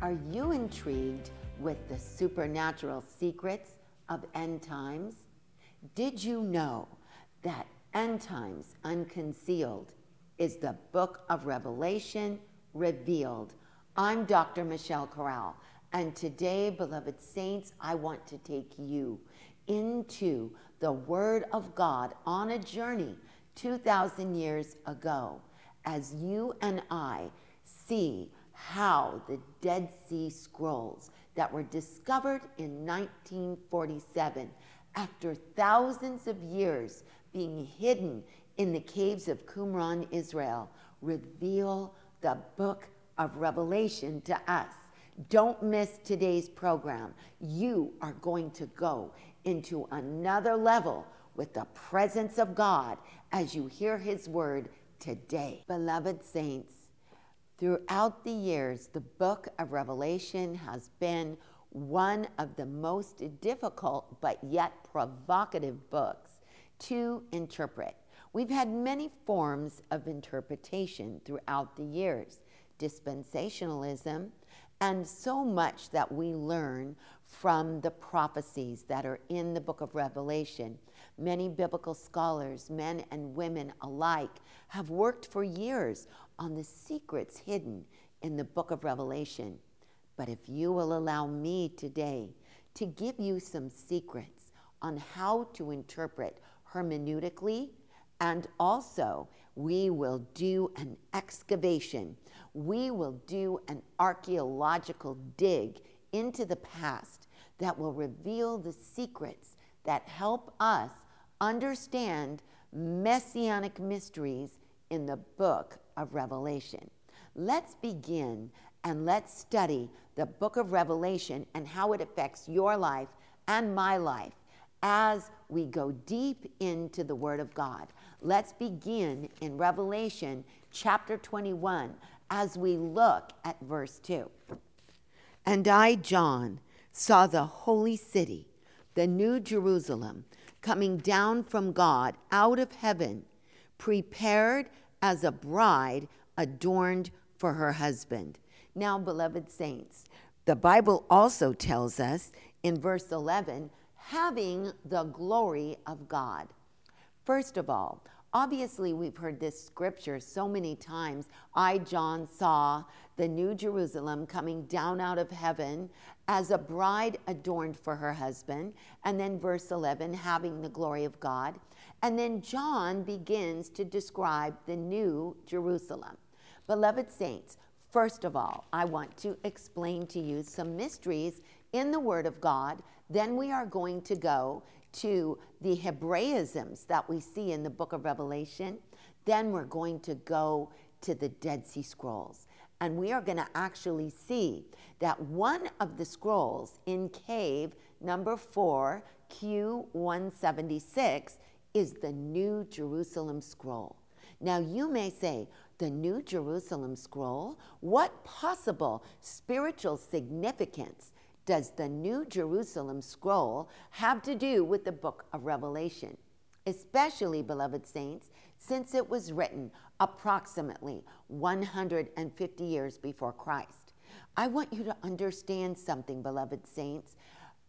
Are you intrigued with the supernatural secrets of end times? Did you know that End Times Unconcealed is the book of Revelation revealed? I'm Dr. Michelle Corral, and today, beloved saints, I want to take you into the Word of God on a journey 2,000 years ago as you and I see how the Dead Sea Scrolls that were discovered in 1947 after thousands of years being hidden in the caves of Qumran, Israel, reveal the book of Revelation to us. Don't miss today's program. You are going to go into another level with the presence of God as you hear His word today. Beloved saints, Throughout the years, the book of Revelation has been one of the most difficult but yet provocative books to interpret. We've had many forms of interpretation throughout the years dispensationalism, and so much that we learn from the prophecies that are in the book of Revelation. Many biblical scholars, men and women alike, have worked for years on the secrets hidden in the book of Revelation. But if you will allow me today to give you some secrets on how to interpret hermeneutically, and also we will do an excavation, we will do an archaeological dig into the past that will reveal the secrets that help us understand messianic mysteries in the book of Revelation. Let's begin and let's study the book of Revelation and how it affects your life and my life as we go deep into the Word of God. Let's begin in Revelation chapter 21 as we look at verse 2. And I, John, saw the holy city, the new Jerusalem, coming down from God out of heaven, prepared as a bride adorned for her husband. Now, beloved saints, the Bible also tells us in verse 11, having the glory of God. First of all, obviously, we've heard this scripture so many times. I, John, saw the new Jerusalem coming down out of heaven as a bride adorned for her husband. And then verse 11, having the glory of God. And then John begins to describe the new Jerusalem. Beloved saints, first of all, I want to explain to you some mysteries in the Word of God. Then we are going to go to the Hebraisms that we see in the book of Revelation. Then we're going to go to the Dead Sea Scrolls. And we are going to actually see that one of the scrolls in cave number four, Q176, is the New Jerusalem scroll. Now, you may say, the New Jerusalem scroll? What possible spiritual significance does the New Jerusalem scroll have to do with the book of Revelation? Especially, beloved saints, since it was written approximately 150 years before Christ. I want you to understand something, beloved saints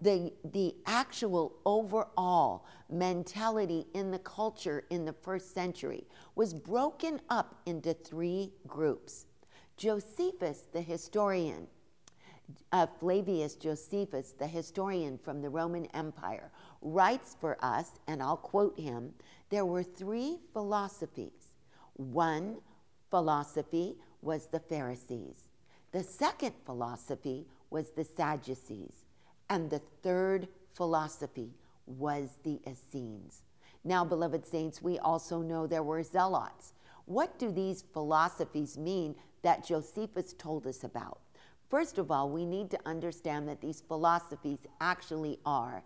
the, the actual overall mentality in the culture in the first century was broken up into three groups. Josephus, the historian, uh, Flavius Josephus, the historian from the Roman Empire, writes for us, and I'll quote him there were three philosophies. One philosophy was the Pharisees, the second philosophy was the Sadducees. And the third philosophy was the Essenes. Now, beloved saints, we also know there were zealots. What do these philosophies mean that Josephus told us about? First of all, we need to understand that these philosophies actually are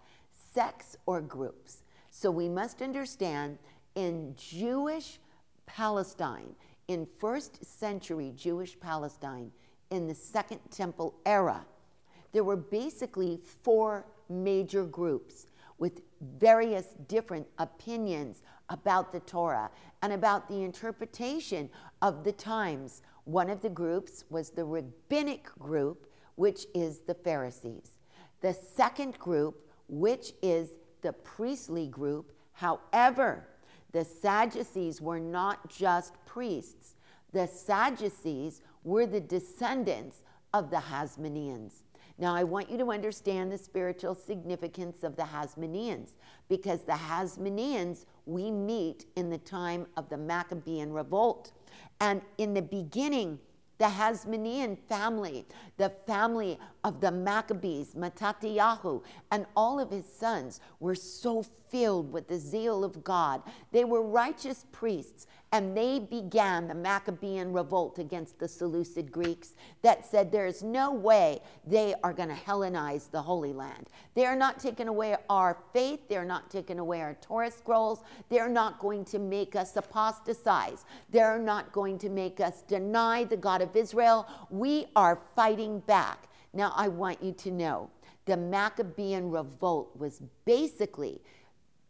sects or groups. So we must understand in Jewish Palestine, in first century Jewish Palestine, in the Second Temple era, there were basically four major groups with various different opinions about the Torah and about the interpretation of the times. One of the groups was the rabbinic group, which is the Pharisees. The second group, which is the priestly group, however, the Sadducees were not just priests. The Sadducees were the descendants of the Hasmoneans. Now, I want you to understand the spiritual significance of the Hasmoneans because the Hasmoneans we meet in the time of the Maccabean revolt. And in the beginning, the Hasmonean family, the family of the Maccabees, Mattatyahu, and all of his sons were so filled with the zeal of God. They were righteous priests and they began the Maccabean revolt against the Seleucid Greeks that said there's no way they are going to Hellenize the Holy Land. They're not taking away our faith, they're not taking away our Torah scrolls, they're not going to make us apostatize, they're not going to make us deny the God of Israel. We are fighting back. Now, I want you to know the Maccabean revolt was basically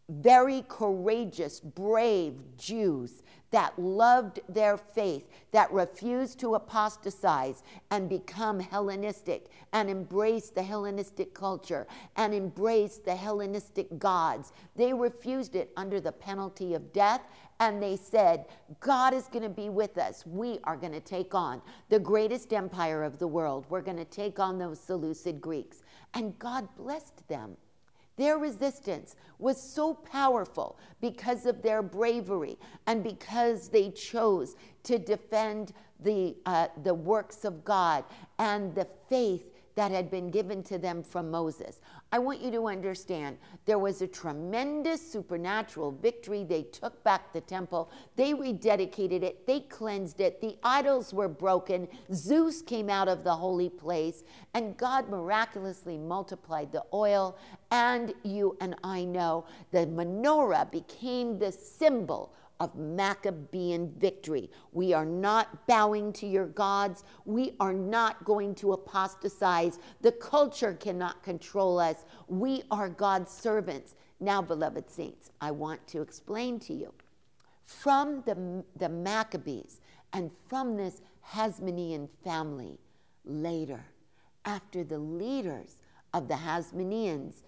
very courageous, brave Jews that loved their faith, that refused to apostatize and become Hellenistic and embrace the Hellenistic culture and embrace the Hellenistic gods. They refused it under the penalty of death and they said, God is going to be with us. We are going to take on the greatest empire of the world. We're going to take on those Seleucid Greeks. And God blessed them. Their resistance was so powerful because of their bravery and because they chose to defend the, uh, the works of God and the faith that had been given to them from Moses. I want you to understand there was a tremendous supernatural victory. They took back the temple, they rededicated it, they cleansed it, the idols were broken, Zeus came out of the holy place, and God miraculously multiplied the oil. And you and I know the menorah became the symbol of Maccabean victory. We are not bowing to your gods. We are not going to apostatize. The culture cannot control us. We are God's servants. Now, beloved saints, I want to explain to you from the, the Maccabees and from this Hasmonean family later, after the leaders of the Hasmoneans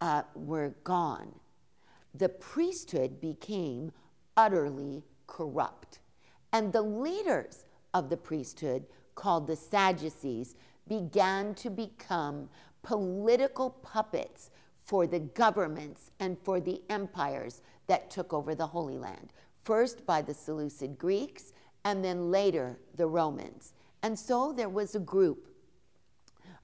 uh, were gone, the priesthood became utterly corrupt. And the leaders of the priesthood, called the Sadducees, began to become political puppets for the governments and for the empires that took over the Holy Land, first by the Seleucid Greeks and then later the Romans. And so there was a group,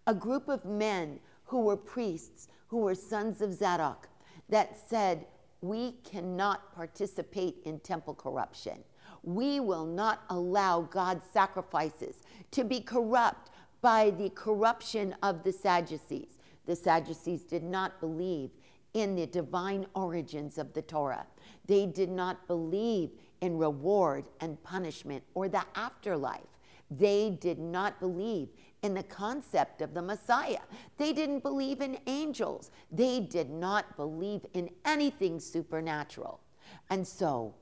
a group of men who were priests, who were sons of Zadok, that said, we cannot participate in temple corruption. We will not allow God's sacrifices to be corrupt by the corruption of the Sadducees. The Sadducees did not believe in the divine origins of the Torah. They did not believe in reward and punishment or the afterlife. They did not believe in the concept of the Messiah. They didn't believe in angels. They did not believe in anything supernatural. And so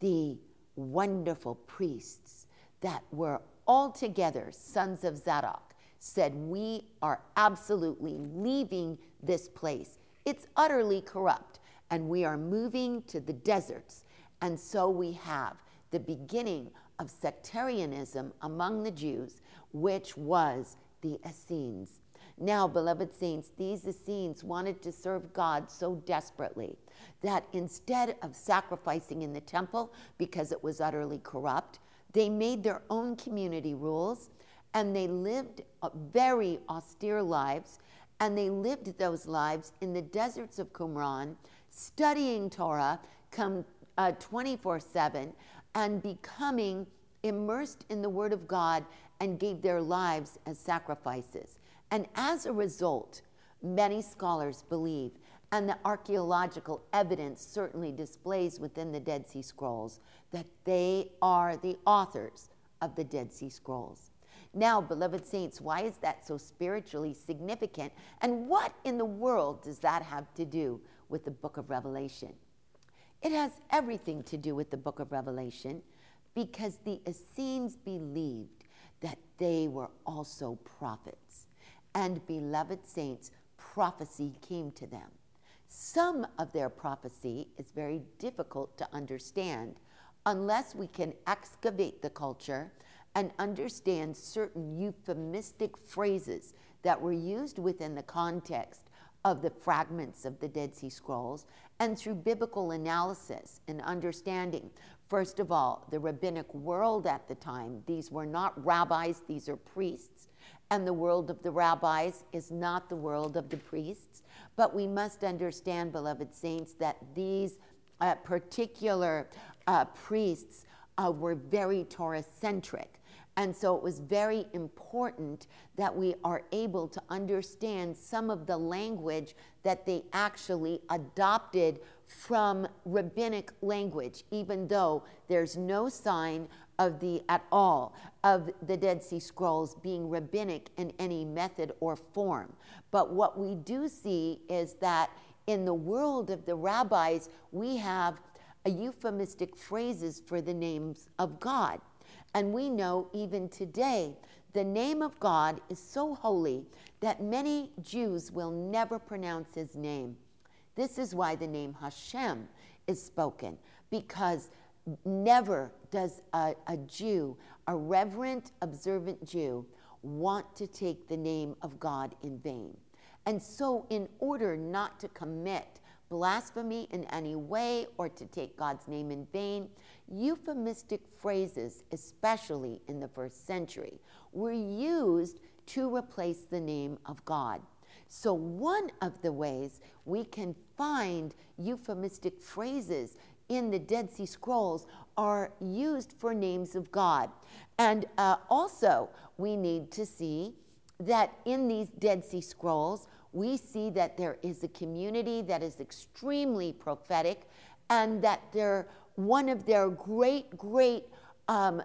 the wonderful priests that were altogether sons of Zadok said, We are absolutely leaving this place. It's utterly corrupt, and we are moving to the deserts. And so we have the beginning of sectarianism among the Jews which was the Essenes. Now, beloved saints, these Essenes wanted to serve God so desperately that instead of sacrificing in the temple because it was utterly corrupt, they made their own community rules and they lived very austere lives. And they lived those lives in the deserts of Qumran, studying Torah come uh, 24 7 and becoming immersed in the Word of God and gave their lives as sacrifices. And as a result, many scholars believe, and the archaeological evidence certainly displays within the Dead Sea Scrolls, that they are the authors of the Dead Sea Scrolls. Now, beloved saints, why is that so spiritually significant? And what in the world does that have to do with the book of Revelation? It has everything to do with the book of Revelation because the Essenes believed that they were also prophets. And beloved saints, prophecy came to them. Some of their prophecy is very difficult to understand unless we can excavate the culture and understand certain euphemistic phrases that were used within the context of the fragments of the Dead Sea Scrolls and through biblical analysis and understanding. First of all, the rabbinic world at the time, these were not rabbis, these are priests. And the world of the rabbis is not the world of the priests. But we must understand, beloved saints, that these uh, particular uh, priests uh, were very Torah centric. And so it was very important that we are able to understand some of the language that they actually adopted from rabbinic language, even though there's no sign of the at all of the Dead Sea Scrolls being rabbinic in any method or form. But what we do see is that in the world of the rabbis, we have euphemistic phrases for the names of God. And we know even today, the name of God is so holy that many Jews will never pronounce his name. This is why the name Hashem is spoken, because never does a, a Jew, a reverent, observant Jew, want to take the name of God in vain. And so, in order not to commit blasphemy in any way or to take God's name in vain, euphemistic phrases, especially in the first century, were used to replace the name of God. So, one of the ways we can find euphemistic phrases in the Dead Sea Scrolls are used for names of God. And uh, also, we need to see that in these Dead Sea Scrolls, we see that there is a community that is extremely prophetic and that they're one of their great, great um,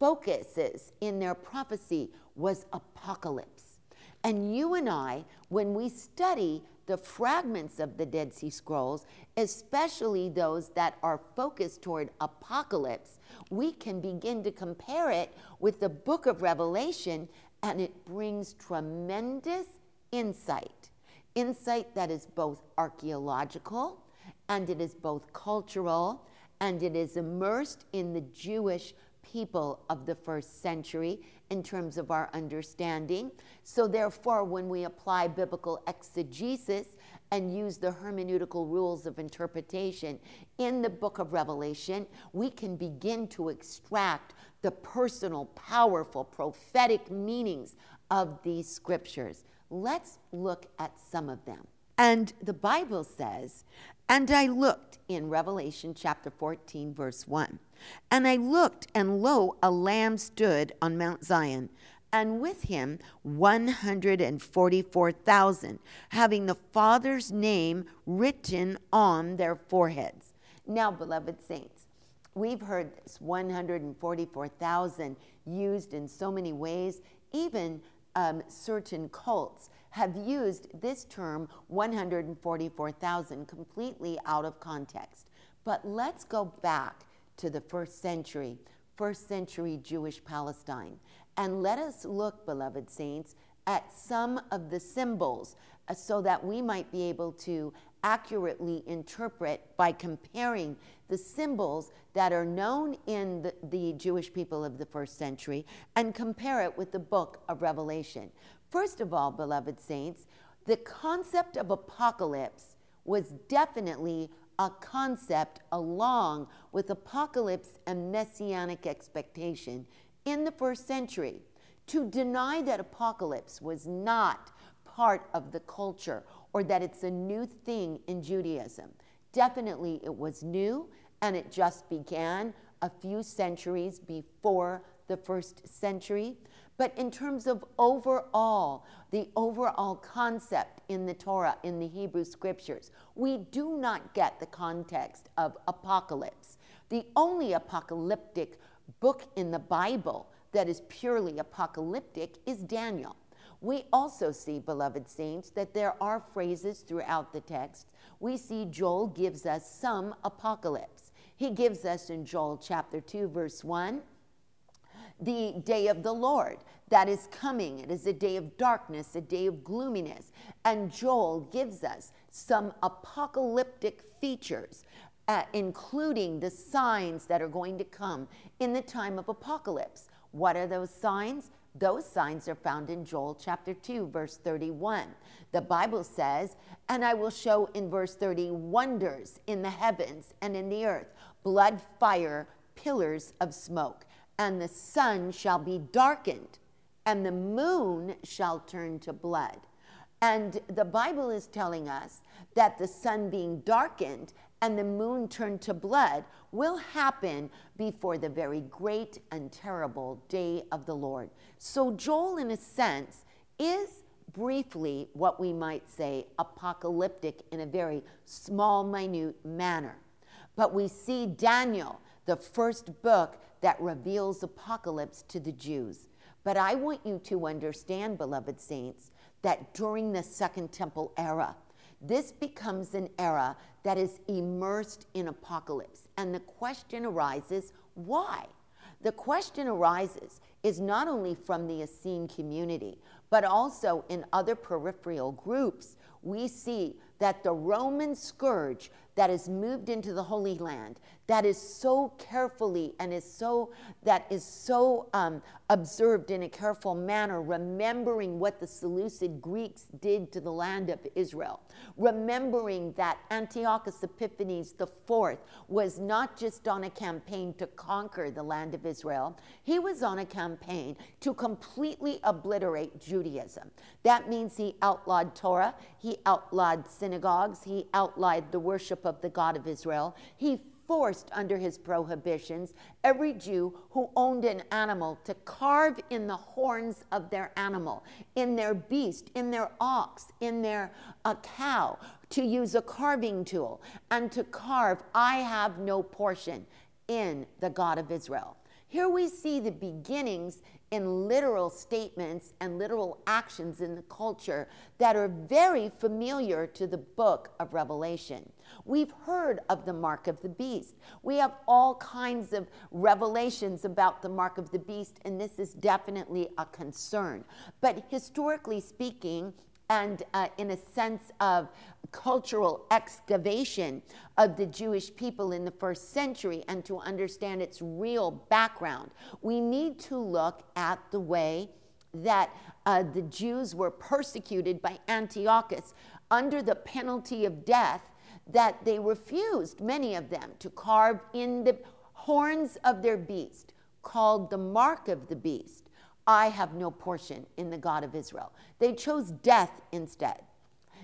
focuses in their prophecy was apocalypse. And you and I, when we study the fragments of the Dead Sea Scrolls, especially those that are focused toward apocalypse, we can begin to compare it with the book of Revelation, and it brings tremendous insight. Insight that is both archaeological and it is both cultural and it is immersed in the Jewish people of the first century in terms of our understanding. So, therefore, when we apply biblical exegesis and use the hermeneutical rules of interpretation in the book of Revelation, we can begin to extract the personal, powerful, prophetic meanings of these scriptures. Let's look at some of them. And the Bible says, and I looked in Revelation chapter 14, verse 1. And I looked, and lo, a lamb stood on Mount Zion, and with him 144,000, having the Father's name written on their foreheads. Now, beloved saints, we've heard this 144,000 used in so many ways, even um, certain cults have used this term 144,000 completely out of context. But let's go back to the first century, first century Jewish Palestine, and let us look, beloved saints, at some of the symbols uh, so that we might be able to accurately interpret by comparing the symbols that are known in the, the, Jewish people of the first century and compare it with the book of Revelation. First of all, beloved saints, the concept of apocalypse was definitely a concept along with apocalypse and messianic expectation in the first century. To deny that apocalypse was not part of the culture or that it's a new thing in Judaism. Definitely it was new and it just began a few centuries before the first century. But in terms of overall, the overall concept in the Torah, in the Hebrew scriptures, we do not get the context of apocalypse. The only apocalyptic book in the Bible that is purely apocalyptic is Daniel. We also see, beloved saints, that there are phrases throughout the text. We see Joel gives us some apocalypse. He gives us in Joel chapter 2, verse 1, the day of the Lord that is coming. It is a day of darkness, a day of gloominess. And Joel gives us some apocalyptic features, uh, including the signs that are going to come in the time of apocalypse. What are those signs? Those signs are found in Joel chapter 2, verse 31. The Bible says, And I will show in verse 30 wonders in the heavens and in the earth, blood, fire, pillars of smoke. And the sun shall be darkened, and the moon shall turn to blood. And the Bible is telling us that the sun being darkened and the moon turned to blood will happen before the very great and terrible day of the Lord. So, Joel, in a sense, is briefly what we might say apocalyptic in a very small, minute manner. But we see Daniel, the first book that reveals apocalypse to the Jews. But I want you to understand, beloved saints, that during the Second Temple era, this becomes an era that is immersed in apocalypse. And the question arises why? The question arises is not only from the Essene community, but also in other peripheral groups. We see that the Roman scourge that is moved into the Holy Land, that is so carefully and is so that is so um, observed in a careful manner, remembering what the Seleucid Greeks did to the land of Israel, remembering that Antiochus Epiphanes IV was not just on a campaign to conquer the land of Israel, he was on a campaign to completely obliterate Judaism. That means he outlawed Torah, he outlawed synagogues, he outlawed the worship of the God of Israel, he forced under his prohibitions every Jew who owned an animal to carve in the horns of their animal, in their beast, in their ox, in their uh, cow, to use a carving tool and to carve, I have no portion in the God of Israel. Here we see the beginnings in literal statements and literal actions in the culture that are very familiar to the book of Revelation. We've heard of the mark of the beast. We have all kinds of revelations about the mark of the beast, and this is definitely a concern. But historically speaking, and uh, in a sense of cultural excavation of the Jewish people in the first century and to understand its real background, we need to look at the way that uh, the Jews were persecuted by Antiochus under the penalty of death, that they refused, many of them, to carve in the horns of their beast, called the mark of the beast. I have no portion in the God of Israel. They chose death instead.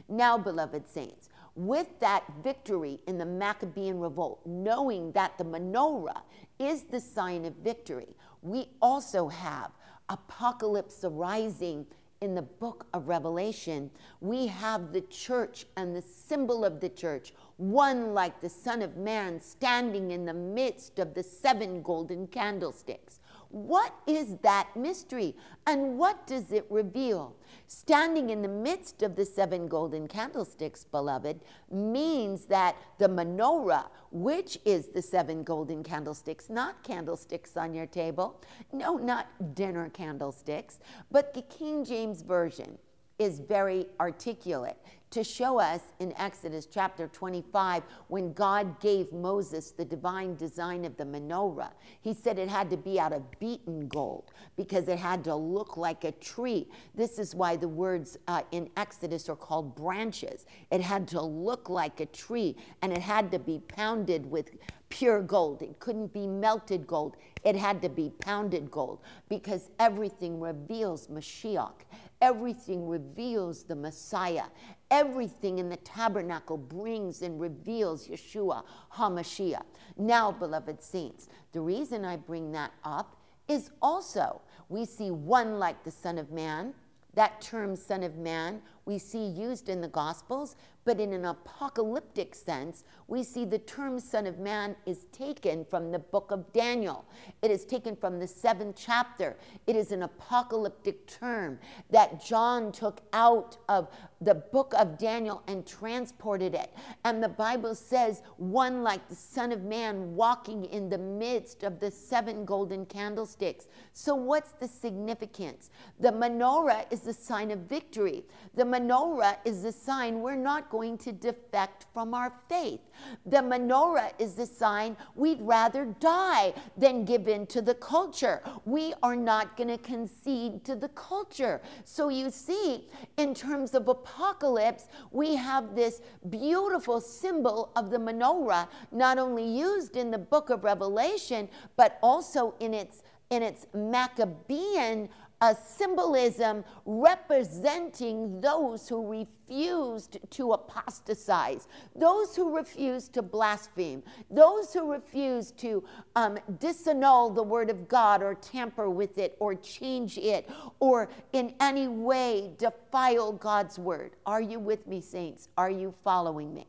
Now, beloved saints, with that victory in the Maccabean revolt, knowing that the menorah is the sign of victory, we also have apocalypse arising in the book of Revelation. We have the church and the symbol of the church, one like the Son of Man standing in the midst of the seven golden candlesticks. What is that mystery and what does it reveal? Standing in the midst of the seven golden candlesticks, beloved, means that the menorah, which is the seven golden candlesticks, not candlesticks on your table, no, not dinner candlesticks, but the King James Version is very articulate to show us in Exodus chapter 25 when God gave Moses the divine design of the menorah. He said it had to be out of beaten gold because it had to look like a tree. This is why the words uh, in Exodus are called branches. It had to look like a tree and it had to be pounded with pure gold. It couldn't be melted gold. It had to be pounded gold because everything reveals Mashiach. Everything reveals the Messiah. Everything in the tabernacle brings and reveals Yeshua HaMashiach. Now, beloved saints, the reason I bring that up is also we see one like the Son of Man. That term, Son of Man, we see used in the Gospels, but in an apocalyptic sense, we see the term Son of Man is taken from the book of Daniel. It is taken from the seventh chapter. It is an apocalyptic term that John took out of the book of Daniel and transported it. And the Bible says, one like the Son of Man walking in the midst of the seven golden candlesticks. So, what's the significance? The menorah is the sign of victory. The menorah is the sign we're not going to defect from our faith. The menorah is the sign we'd rather die than give in to the culture. We are not going to concede to the culture. So you see, in terms of apocalypse, we have this beautiful symbol of the menorah, not only used in the book of Revelation, but also in its in its Maccabean a symbolism representing those who refused to apostatize, those who refused to blaspheme, those who refused to um, disannul the word of God or tamper with it or change it or in any way defile God's word. Are you with me, saints? Are you following me?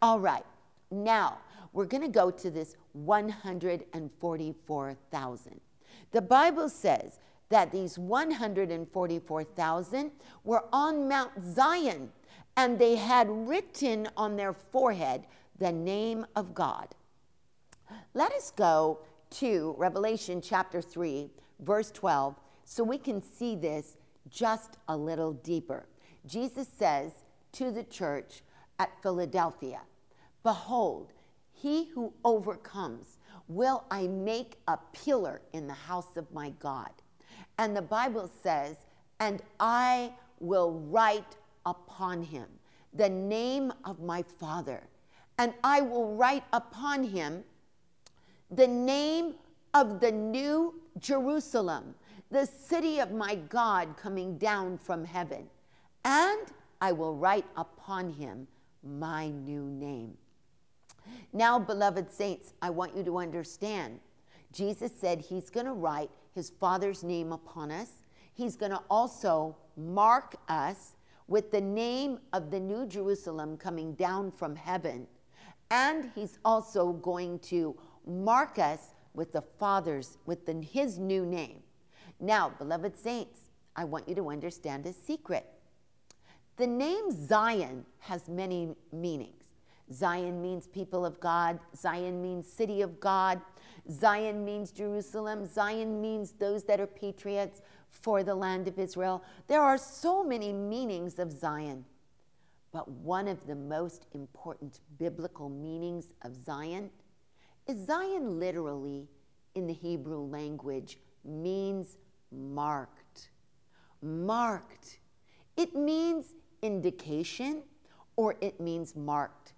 All right, now we're going to go to this 144,000. The Bible says, that these 144,000 were on Mount Zion and they had written on their forehead the name of God. Let us go to Revelation chapter 3, verse 12, so we can see this just a little deeper. Jesus says to the church at Philadelphia, Behold, he who overcomes will I make a pillar in the house of my God. And the Bible says, and I will write upon him the name of my Father, and I will write upon him the name of the new Jerusalem, the city of my God coming down from heaven. And I will write upon him my new name. Now, beloved saints, I want you to understand. Jesus said he's going to write his Father's name upon us. He's going to also mark us with the name of the New Jerusalem coming down from heaven. And he's also going to mark us with the Father's, with the, his new name. Now, beloved saints, I want you to understand a secret. The name Zion has many meanings. Zion means people of God, Zion means city of God, Zion means Jerusalem. Zion means those that are patriots for the land of Israel. There are so many meanings of Zion. But one of the most important biblical meanings of Zion is Zion literally in the Hebrew language means marked. Marked. It means indication or it means marked.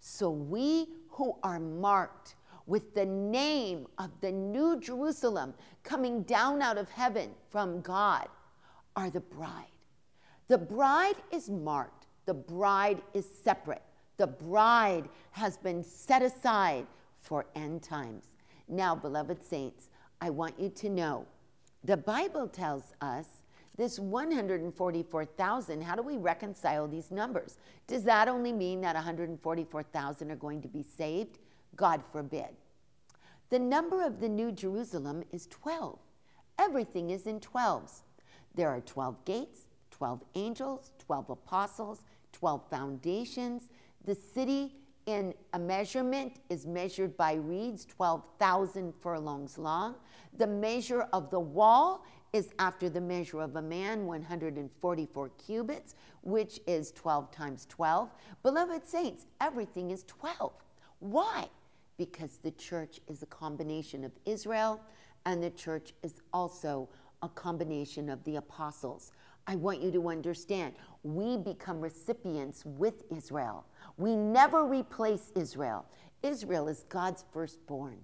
So we who are marked with the name of the New Jerusalem coming down out of heaven from God are the bride. The bride is marked, the bride is separate. The bride has been set aside for end times. Now, beloved saints, I want you to know the Bible tells us this 144,000, how do we reconcile these numbers? Does that only mean that 144,000 are going to be saved? God forbid. The number of the New Jerusalem is 12. Everything is in 12s. There are 12 gates, 12 angels, 12 apostles, 12 foundations. The city in a measurement is measured by reeds, 12,000 furlongs long. The measure of the wall is after the measure of a man, 144 cubits, which is 12 times 12. Beloved saints, everything is 12. Why? because the church is a combination of Israel and the church is also a combination of the apostles. I want you to understand, we become recipients with Israel. We never replace Israel. Israel is God's firstborn.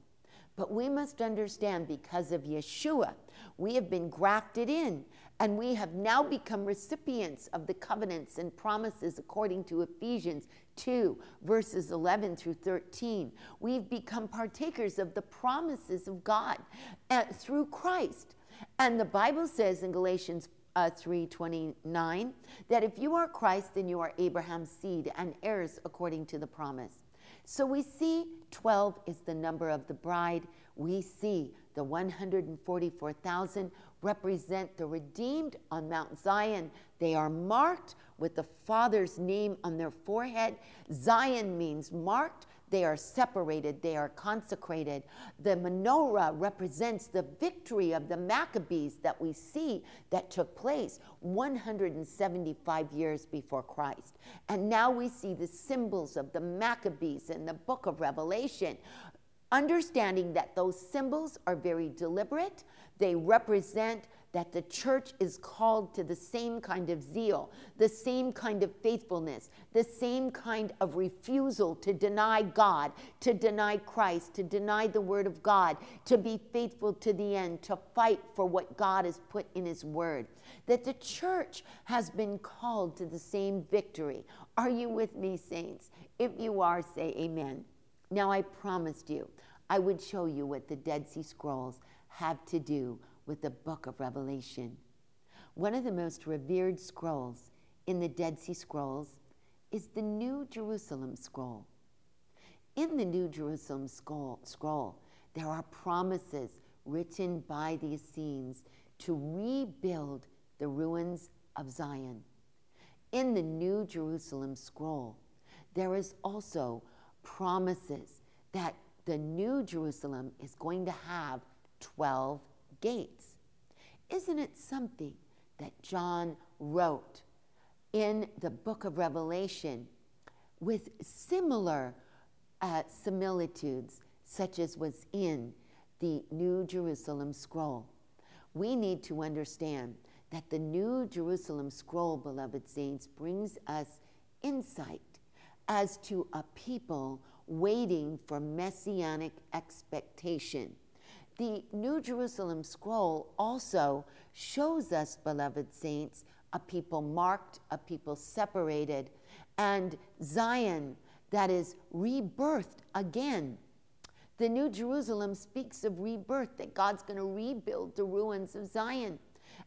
But we must understand because of Yeshua, we have been grafted in and we have now become recipients of the covenants and promises according to Ephesians 2, verses 11 through 13. We've become partakers of the promises of God uh, through Christ. And the Bible says in Galatians uh, 3:29 that if you are Christ then you are Abraham's seed and heirs according to the promise. So we see 12 is the number of the bride. We see the 144,000 represent the redeemed on Mount Zion. They are marked with the Father's name on their forehead. Zion means marked. They are separated, they are consecrated. The menorah represents the victory of the Maccabees that we see that took place 175 years before Christ. And now we see the symbols of the Maccabees in the book of Revelation understanding that those symbols are very deliberate. They represent that the church is called to the same kind of zeal, the same kind of faithfulness, the same kind of refusal to deny God, to deny Christ, to deny the Word of God, to be faithful to the end, to fight for what God has put in His Word. That the church has been called to the same victory. Are you with me, saints? If you are, say amen. Now, I promised you I would show you what the Dead Sea Scrolls have to do with the book of Revelation. One of the most revered scrolls in the Dead Sea Scrolls is the New Jerusalem Scroll. In the New Jerusalem scroll, scroll there are promises written by the Essenes to rebuild the ruins of Zion. In the New Jerusalem Scroll, there is also promises that the New Jerusalem is going to have 12 gates. Isn't it something that John wrote in the book of Revelation with similar uh, similitudes, such as was in the New Jerusalem scroll? We need to understand that the New Jerusalem scroll, beloved saints, brings us insight as to a people waiting for messianic expectation. The New Jerusalem scroll also shows us, beloved saints, a people marked, a people separated, and Zion that is rebirthed again. The New Jerusalem speaks of rebirth, that God's going to rebuild the ruins of Zion.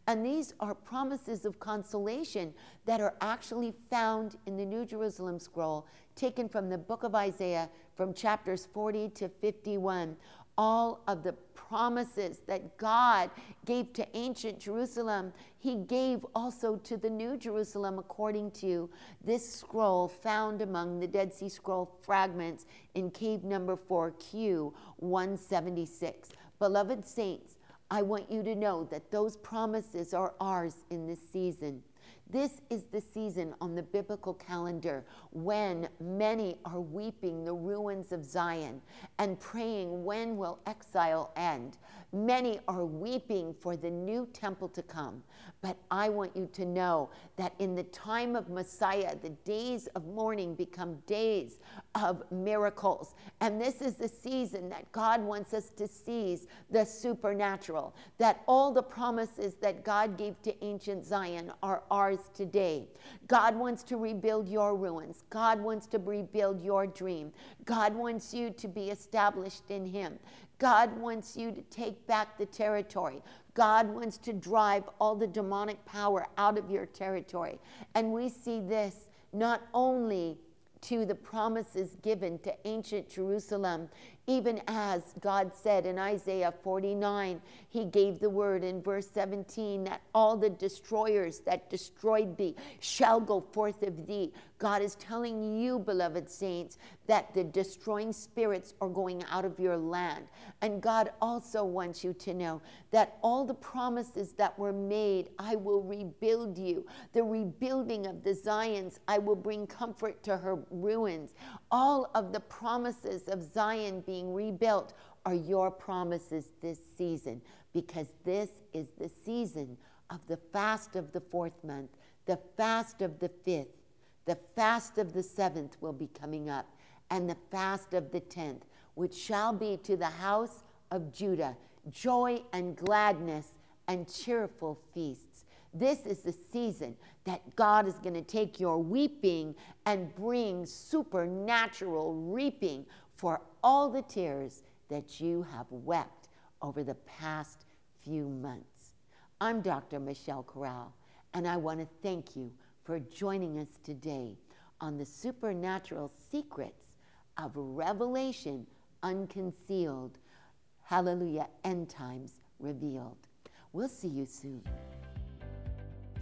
And these are promises of consolation that are actually found in the New Jerusalem scroll, taken from the book of Isaiah, from chapters 40 to 51 all of the promises that God gave to ancient Jerusalem, He gave also to the New Jerusalem, according to this scroll found among the Dead Sea Scroll fragments in cave number 4Q 176. Beloved saints, I want you to know that those promises are ours in this season. This is the season on the biblical calendar when many are weeping the ruins of Zion and praying, when will exile end? Many are weeping for the new temple to come. But I want you to know that in the time of Messiah, the days of mourning become days of miracles. And this is the season that God wants us to seize the supernatural, that all the promises that God gave to ancient Zion are ours today. God wants to rebuild your ruins. God wants to rebuild your dream. God wants you to be established in Him. God wants you to take back the territory. God wants to drive all the demonic power out of your territory. And we see this not only to the promises given to ancient Jerusalem even as God said in Isaiah 49, He gave the word in verse 17 that all the destroyers that destroyed thee shall go forth of thee. God is telling you, beloved saints, that the destroying spirits are going out of your land. And God also wants you to know that all the promises that were made, I will rebuild you. The rebuilding of the Zions, I will bring comfort to her ruins. All of the promises of Zion being rebuilt are your promises this season because this is the season of the fast of the fourth month, the fast of the fifth, the fast of the seventh will be coming up. and the fast of the tenth, which shall be to the house of Judah joy and gladness and cheerful feasts. This is the season that God is going to take your weeping and bring supernatural reaping for all the tears that you have wept over the past few months. I'm Dr. Michelle Corral, and I want to thank you for joining us today on the supernatural secrets of revelation unconcealed. Hallelujah, end times revealed. We'll see you soon.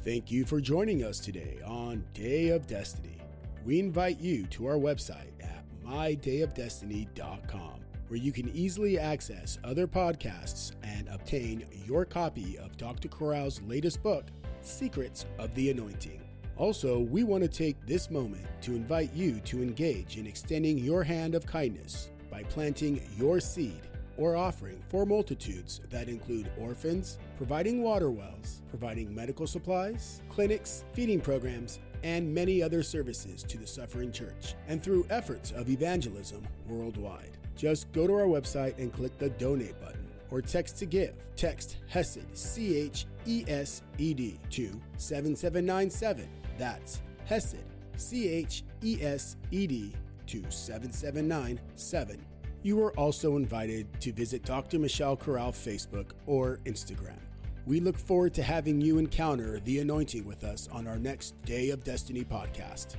Thank you for joining us today on Day of Destiny. We invite you to our website at mydayofdestiny.com, where you can easily access other podcasts and obtain your copy of Dr. Corral's latest book, Secrets of the Anointing. Also, we want to take this moment to invite you to engage in extending your hand of kindness by planting your seed or offering for multitudes that include orphans, providing water wells, providing medical supplies, clinics, feeding programs, and many other services to the suffering church, and through efforts of evangelism worldwide. Just go to our website and click the donate button or text to give. Text CHESED, C H E S E D, to 7797 that's Chesed, C H E S E D, to 7797. You are also invited to visit Dr. Michelle Corral Facebook or Instagram. We look forward to having you encounter the anointing with us on our next Day of Destiny podcast.